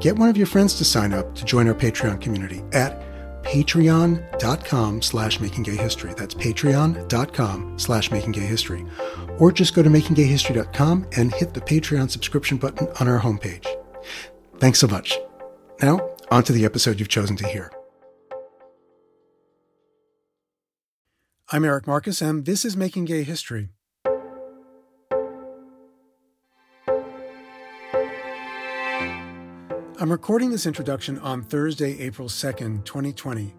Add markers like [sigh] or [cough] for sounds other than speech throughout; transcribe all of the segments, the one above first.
get one of your friends to sign up to join our Patreon community at patreon.com slash makinggayhistory. That's patreon.com slash makinggayhistory. Or just go to makinggayhistory.com and hit the Patreon subscription button on our homepage. Thanks so much. Now, on to the episode you've chosen to hear. I'm Eric Marcus, and this is Making Gay History. I'm recording this introduction on Thursday, April 2nd, 2020,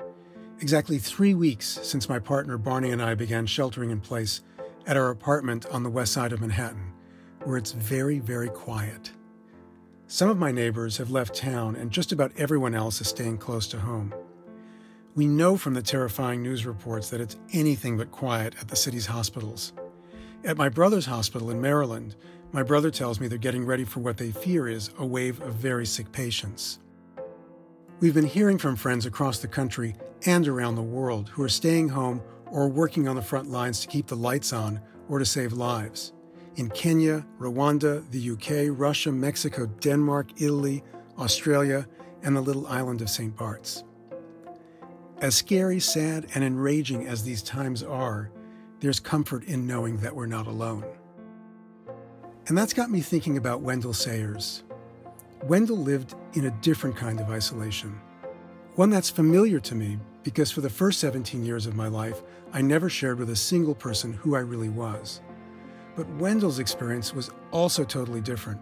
exactly three weeks since my partner Barney and I began sheltering in place at our apartment on the west side of Manhattan, where it's very, very quiet. Some of my neighbors have left town, and just about everyone else is staying close to home. We know from the terrifying news reports that it's anything but quiet at the city's hospitals. At my brother's hospital in Maryland, my brother tells me they're getting ready for what they fear is a wave of very sick patients. We've been hearing from friends across the country and around the world who are staying home or working on the front lines to keep the lights on or to save lives. In Kenya, Rwanda, the UK, Russia, Mexico, Denmark, Italy, Australia, and the little island of St. Bart's. As scary, sad, and enraging as these times are, there's comfort in knowing that we're not alone. And that's got me thinking about Wendell Sayers. Wendell lived in a different kind of isolation, one that's familiar to me because for the first 17 years of my life, I never shared with a single person who I really was. But Wendell's experience was also totally different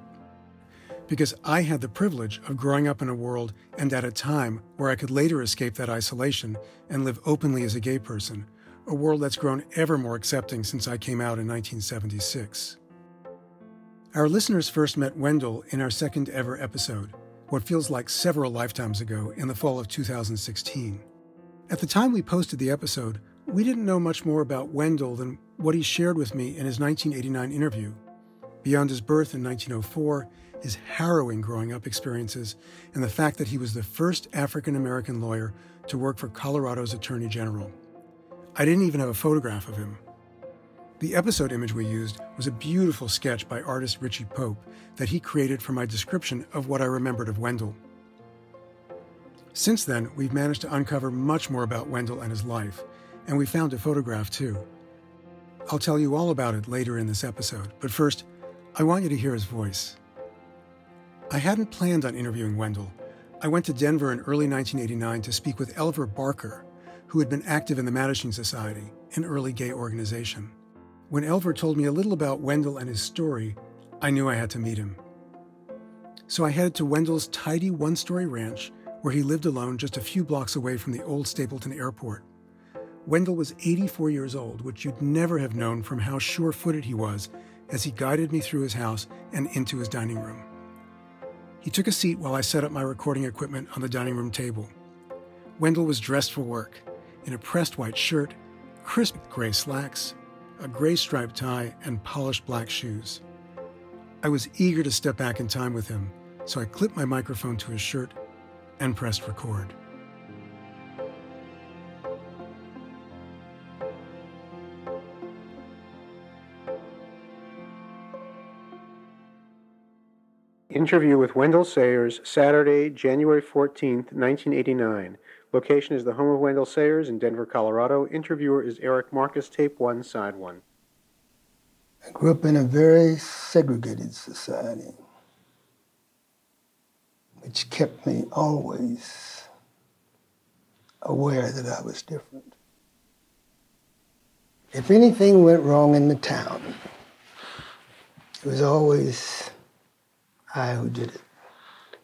because I had the privilege of growing up in a world and at a time where I could later escape that isolation and live openly as a gay person, a world that's grown ever more accepting since I came out in 1976. Our listeners first met Wendell in our second ever episode, what feels like several lifetimes ago in the fall of 2016. At the time we posted the episode, we didn't know much more about Wendell than what he shared with me in his 1989 interview. Beyond his birth in 1904, his harrowing growing up experiences, and the fact that he was the first African American lawyer to work for Colorado's Attorney General. I didn't even have a photograph of him. The episode image we used was a beautiful sketch by artist Richie Pope that he created for my description of what I remembered of Wendell. Since then, we've managed to uncover much more about Wendell and his life, and we found a photograph too. I'll tell you all about it later in this episode, but first, I want you to hear his voice. I hadn't planned on interviewing Wendell. I went to Denver in early 1989 to speak with Elver Barker, who had been active in the Mattachine Society, an early gay organization. When Elver told me a little about Wendell and his story, I knew I had to meet him. So I headed to Wendell's tidy one story ranch where he lived alone just a few blocks away from the old Stapleton Airport. Wendell was 84 years old, which you'd never have known from how sure footed he was as he guided me through his house and into his dining room. He took a seat while I set up my recording equipment on the dining room table. Wendell was dressed for work in a pressed white shirt, crisp gray slacks, a gray striped tie, and polished black shoes. I was eager to step back in time with him, so I clipped my microphone to his shirt and pressed record. Interview with Wendell Sayers, Saturday, January 14th, 1989. Location is the home of Wendell Sayers in Denver, Colorado. Interviewer is Eric Marcus, tape one, side one. I grew up in a very segregated society. Which kept me always aware that I was different. If anything went wrong in the town, it was always I who did it.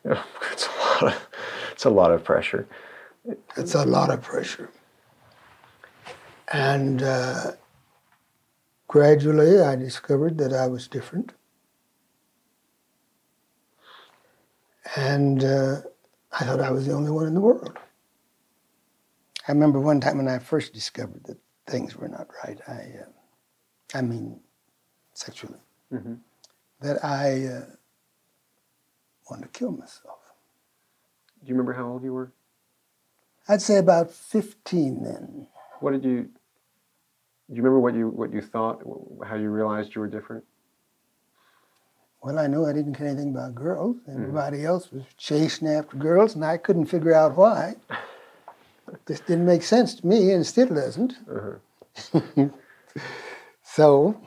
[laughs] It's a lot of it's a lot of pressure. It's a lot of pressure. And uh, gradually I discovered that I was different. And uh, I thought I was the only one in the world. I remember one time when I first discovered that things were not right. I, uh, I mean, sexually, Mhm. that I uh, wanted to kill myself. Do you remember how old you were? I'd say about 15 then. What did you? Do you remember what you what you thought? How you realized you were different? Well, I knew I didn't care anything about girls. Everybody else was chasing after girls, and I couldn't figure out why. [laughs] This didn't make sense to me, and still doesn't. Uh-huh. [laughs] So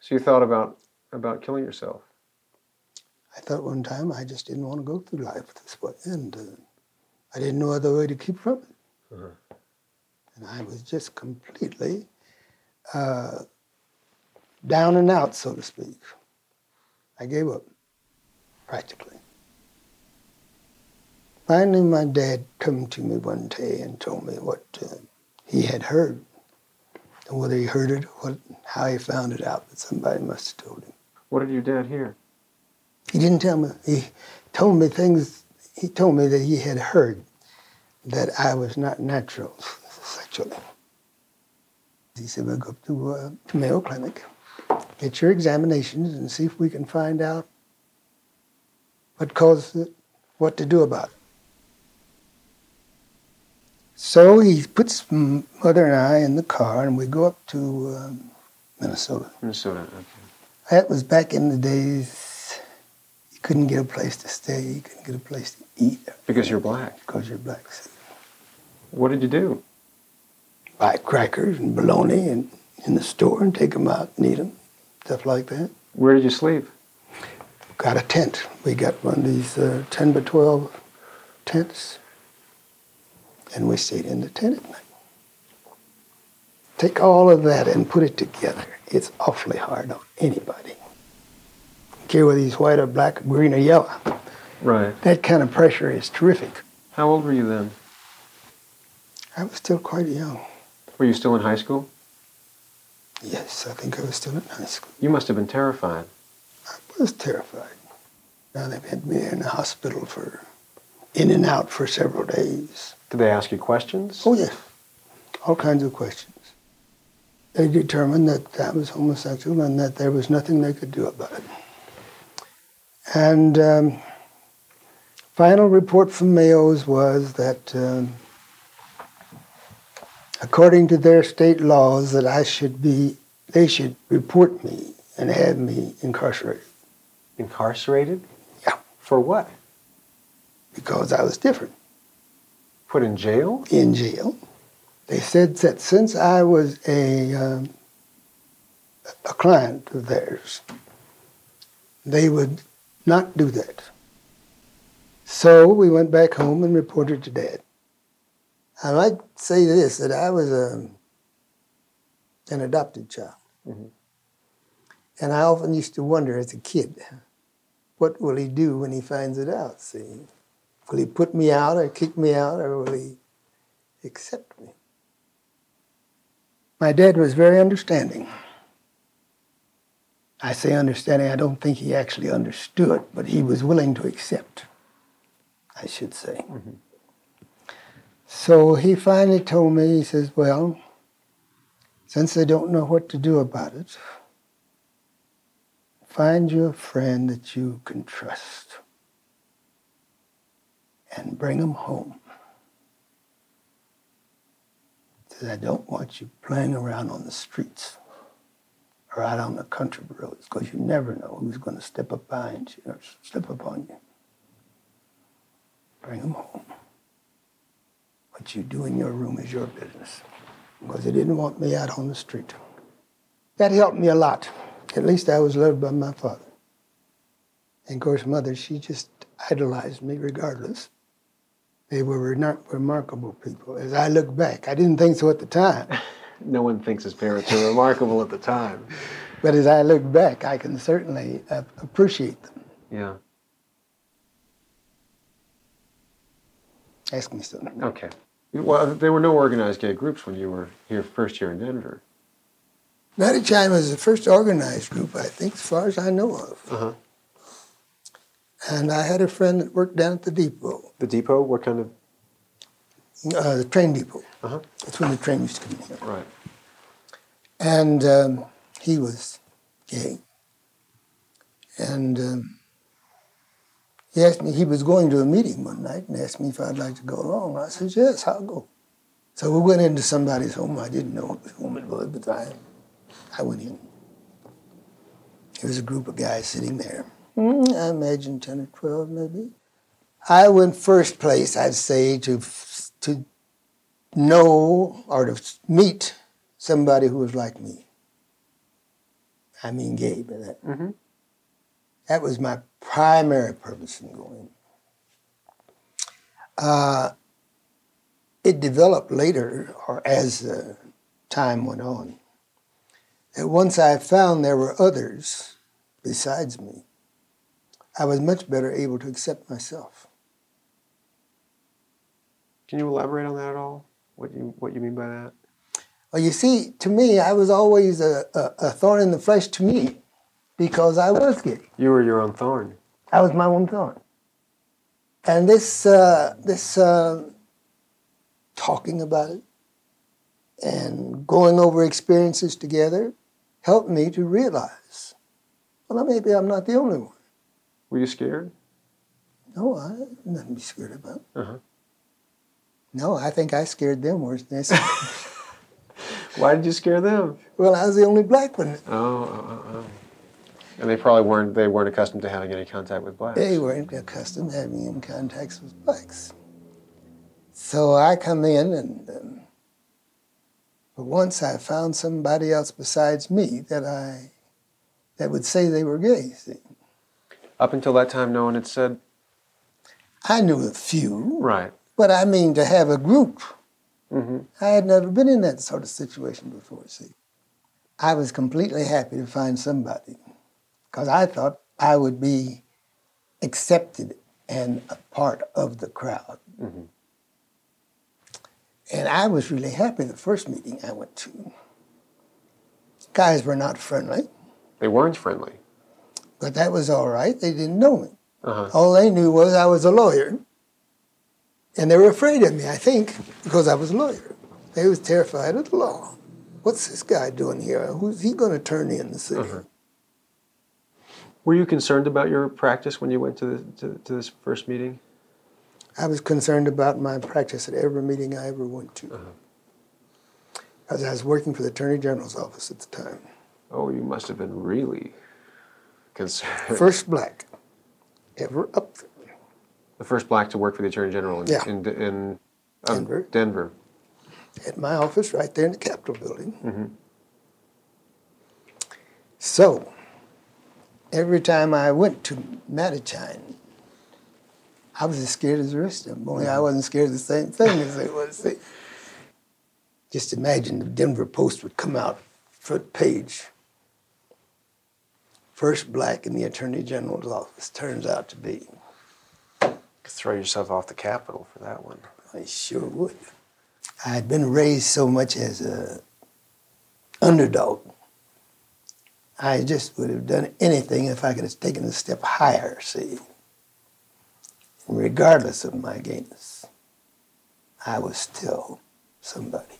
So you thought about about killing yourself. I thought one time I just didn't want to go through life this way, and uh, I didn't know other way to keep from it. Uh-huh. And I was just completely uh, down and out, so to speak. I gave up, practically. Finally, my dad come to me one day and told me what uh, he had heard, and whether he heard it, what, how he found it out, but somebody must have told him. What did your dad hear? He didn't tell me. He told me things. He told me that he had heard that I was not natural sexually. He said, "We'll go up to, uh, to Mayo Clinic, get your examinations, and see if we can find out what caused it, what to do about it." So he puts mother and I in the car, and we go up to um, Minnesota. Minnesota. Okay. That was back in the days couldn't get a place to stay, you couldn't get a place to eat Because you're black. because you're black. What did you do? buy crackers and bologna and in the store and take them out and eat them, stuff like that. Where did you sleep? Got a tent. We got one of these uh, 10 by 12 tents, and we stayed in the tent at night. Take all of that and put it together. It's awfully hard on anybody. Care whether he's white or black, green or yellow. Right. That kind of pressure is terrific. How old were you then? I was still quite young. Were you still in high school? Yes, I think I was still in high school. You must have been terrified. I was terrified. Now they've had me in the hospital for in and out for several days. Did they ask you questions? Oh yes, all kinds of questions. They determined that I was homosexual and that there was nothing they could do about it. And um, final report from Mayo's was that, um, according to their state laws, that I should be, they should report me and have me incarcerated Incarcerated? Yeah. For what? because I was different. Put in jail? in jail. They said that since I was a um, a client of theirs, they would not do that. So we went back home and reported to Dad. I might say this that I was a, an adopted child. Mhm. And I often used to wonder as a kid, what will he do when he finds it out? See, will he put me out or kick me out or will he accept me? My dad was very understanding. I say understanding, I don't think he actually understood, but he was willing to accept, I should say. So he finally told me, he says, Well, since they don't know what to do about it, find you a friend that you can trust and bring them home. He says, I don't want you playing around on the streets or out on the country roads because you never know who's going to step up behind you or step up on you. Bring them home. What you do in your room is your business because they didn't want me out on the street. That helped me a lot. At least I was loved by my father. And of course, mother, she just idolized me regardless. They were remarkable people. As I look back, I didn't think so at the time. [laughs] No one thinks his parents are remarkable at the time. But as I look back, I can certainly uh, appreciate them. Yeah. Ask me something. Okay. Well, there were no organized gay groups when you were here first year in Denver. Mattachine was the first organized group, I think, as far as I know of. Uh huh. And I had a friend that worked down at the depot, The depot. What kind of? Uh, the train depot. Uh huh. That's when the train used to come here. Right. And um, he was gay. And um, he asked me, he was going to a meeting one night and asked me if I'd like to go along. I said, yes, I'll go. So we went into somebody's home. I didn't know whose home it was, but I, I went in. There was a group of guys sitting there. Mm, I imagine 10 or 12 maybe. I went first place, I'd say, to, to know or to meet somebody who was like me. I mean, gay, but that, Mm-hmm. that was my primary purpose in going. Uh, it developed later, or as uh, time went on, that once I found there were others besides me, I was much better able to accept myself. Can you elaborate on that at all? What you what you mean by that? Well, you see, to me, I was always a, a, a thorn in the flesh to me because I was gay. You were your own thorn. I was my own thorn. And this, uh, this uh, talking about it and going over experiences together helped me to realize, well, maybe I'm not the only one. Were you scared? No, I nothing to be scared about. Uh-huh. No, I think I scared them worse than this. [laughs] Why did you scare them? well, I was the only black one. Oh, oh, oh, oh. And they probably weren't. They weren't accustomed to having any contact with blacks. They weren't accustomed to having any contacts with blacks. So I come in, and um, but once I found somebody else besides me that I that would say they were gay. See, Up until that time, no one had said. I knew a few, Right. But I mean to have a group. Mm-hmm. I had never been in that sort of situation before. See, I was completely happy to find somebody because I thought I would be accepted and a part of the crowd. Mhm. And I was really happy the first meeting I went to. Guys were not friendly, They weren't friendly. but that was all right. They didn't know me. Uh-huh. All they knew was I was a lawyer. And they were afraid of me, I think, because I was a lawyer. They was terrified of the law. What's this guy doing here? Who's he going to turn in the city? Uh-huh. Were you concerned about your practice when you went to, the, to, to this first meeting? I was concerned about my practice at every meeting I ever went to. Uh-huh. I was working for the Attorney General's office at the time. Oh, you must have been really concerned. First black ever up there. The first black to work for the Attorney General in, Yeah. in, in um, Denver. Denver. at my office right there in the Capitol building. Mhm. So, every time I went to Mattachine, I was as scared as the rest of them, only I wasn't scared of the same thing as they was. Just imagine the Denver Post would come out, front page. First black in the Attorney General's office turns out to be. Throw yourself off the Capitol for that one. I sure would. I had been raised so much as a underdog. I just would have done anything if I could have taken a step higher, see. And regardless of my gayness, I was still somebody.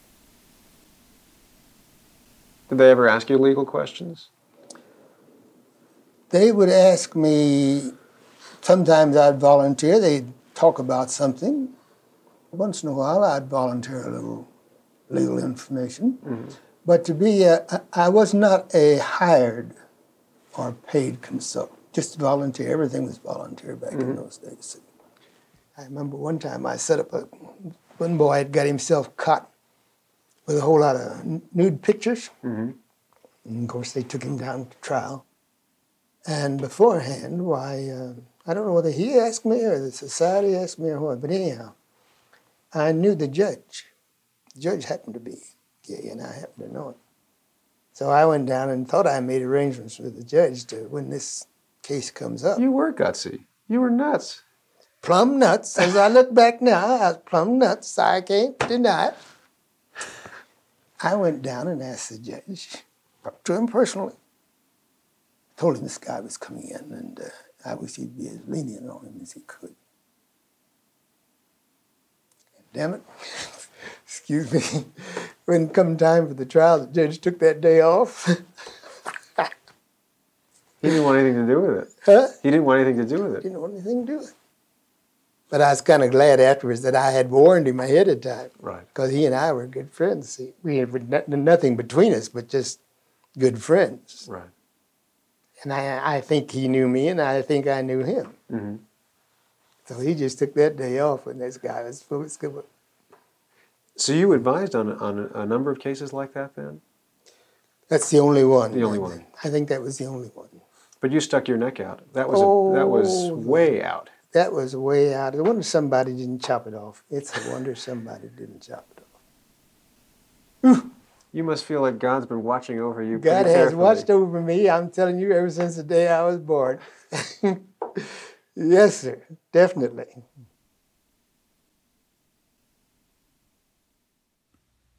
Did they ever ask you legal questions? They would ask me, sometimes I'd volunteer, they'd talk about something. Once in a while, I'd volunteer a little legal information. But to be, a, I was not a hired or paid consultant, just volunteer. Everything was volunteer back in those days. I remember one time I set up a, one boy had got himself caught with a whole lot of nude pictures. Mm-hmm. And of course, they took him down to trial. And beforehand, why, uh, I don't know whether he asked me or the society asked me or what, but anyhow, I knew the judge. The judge happened to be gay, and I happened to know it. So I went down and thought I made arrangements with the judge to when this case comes up. You were gutsy. You were nuts. Plum nuts. As I look back now, I was plum nuts. I can't deny it. I went down and asked the judge, talked to him personally. Told him this guy was coming in, and uh, I wish he'd be as lenient on him as he could. Damn it. [laughs] Excuse me. [laughs] When come time for the trial, the judge took that day off. [laughs] He didn't want anything to do with it. huh? He didn't want anything to do with it. He didn't want anything to do with it. But I was kind of glad afterwards that I had warned him ahead of time. Right. Because he and I were good friends. See, we had nothing between us but just good friends. Right. And I, I think he knew me, and I think I knew him. hmm So he just took that day off when this guy was full of school. So you advised on on a number of cases like that then, That's the only one. The only one. I think that was the only one. but you stuck your neck out. That was a, that was Oh. way out. That was way out. I wonder somebody didn't chop it off. It's a wonder somebody didn't chop it off. You must feel like God's been watching over you. God has carefully. watched over me, I'm telling you, ever since the day I was born. [laughs] yes, sir, definitely.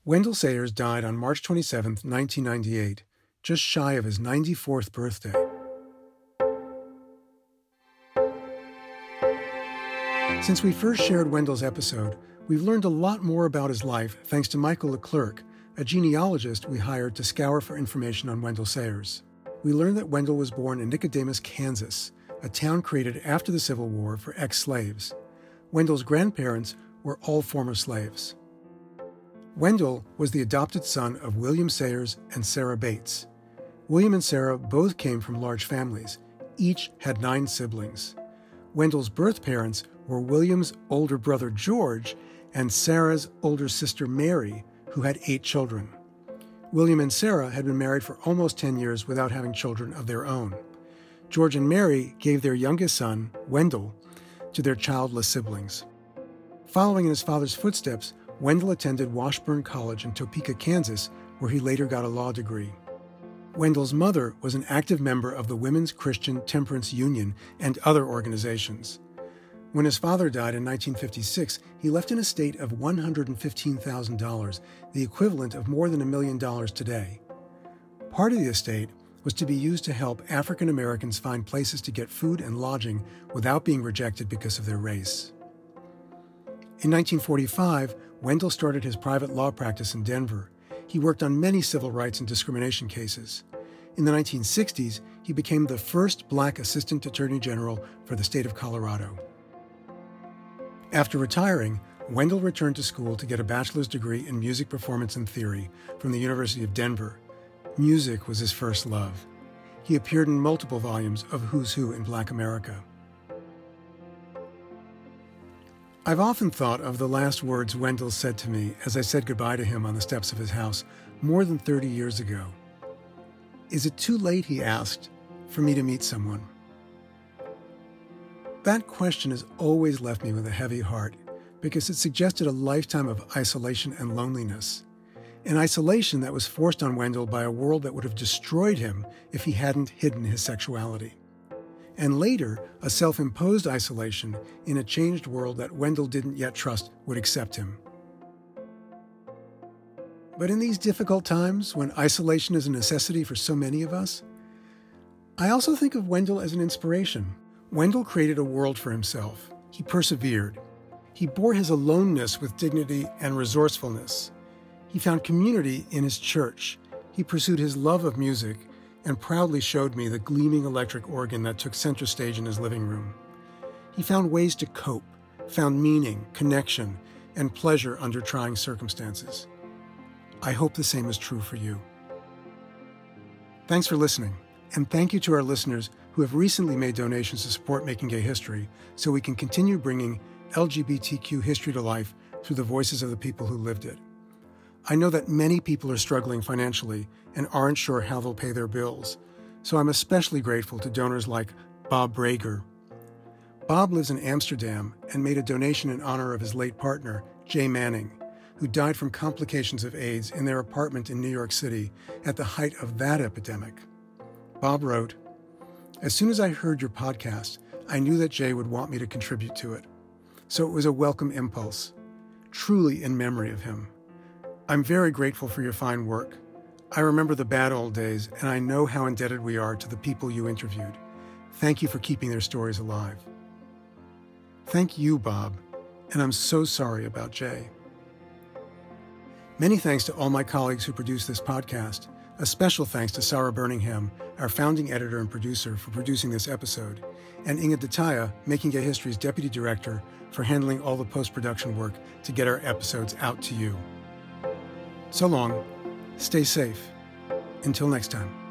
Wendell Sayers died on March 27, 1998, just shy of his 94th birthday. Since we first shared Wendell's episode, we've learned a lot more about his life thanks to Michael Leclerc, a genealogist we hired to scour for information on Wendell Sayers. We learned that Wendell was born in Nicodemus, Kansas, a town created after the Civil War for ex slaves. Wendell's grandparents were all former slaves. Wendell was the adopted son of William Sayers and Sarah Bates. William and Sarah both came from large families. Each had nine siblings. Wendell's birth parents were William's older brother George and Sarah's older sister Mary, who had eight children. William and Sarah had been married for almost 10 years without having children of their own. George and Mary gave their youngest son, Wendell, to their childless siblings. Following in his father's footsteps, Wendell attended Washburn College in Topeka, Kansas, where he later got a law degree. Wendell's mother was an active member of the Women's Christian Temperance Union and other organizations. When his father died in 1956, he left an estate of $115,000, the equivalent of more than a million dollars today. Part of the estate was to be used to help African Americans find places to get food and lodging without being rejected because of their race. In 1945, Wendell started his private law practice in Denver. He worked on many civil rights and discrimination cases. In the 1960s, he became the first black assistant attorney general for the state of Colorado. After retiring, Wendell returned to school to get a bachelor's degree in music performance and theory from the University of Denver. Music was his first love. He appeared in multiple volumes of Who's Who in Black America. I've often thought of the last words Wendell said to me as I said goodbye to him on the steps of his house more than 30 years ago. Is it too late, he asked, for me to meet someone? That question has always left me with a heavy heart because it suggested a lifetime of isolation and loneliness. An isolation that was forced on Wendell by a world that would have destroyed him if he hadn't hidden his sexuality. And later, a self imposed isolation in a changed world that Wendell didn't yet trust would accept him. But in these difficult times, when isolation is a necessity for so many of us, I also think of Wendell as an inspiration. Wendell created a world for himself. He persevered. He bore his aloneness with dignity and resourcefulness. He found community in his church. He pursued his love of music and proudly showed me the gleaming electric organ that took center stage in his living room. He found ways to cope, found meaning, connection, and pleasure under trying circumstances. I hope the same is true for you. Thanks for listening, and thank you to our listeners who have recently made donations to support Making Gay History so we can continue bringing LGBTQ history to life through the voices of the people who lived it. I know that many people are struggling financially and aren't sure how they'll pay their bills, so I'm especially grateful to donors like Bob Brager. Bob lives in Amsterdam and made a donation in honor of his late partner, Jay Manning, who died from complications of AIDS in their apartment in New York City at the height of that epidemic. Bob wrote, As soon as I heard your podcast, I knew that Jay would want me to contribute to it. So it was a welcome impulse, truly in memory of him. I'm very grateful for your fine work. I remember the bad old days, and I know how indebted we are to the people you interviewed. Thank you for keeping their stories alive. Thank you, Bob, and I'm so sorry about Jay. Many thanks to all my colleagues who produced this podcast. A special thanks to Sara Burningham, our founding editor and producer, for producing this episode, and Inge De Taeye, Making Gay History's deputy director, for handling all the post production work to get our episodes out to you. So long, stay safe. Until next time.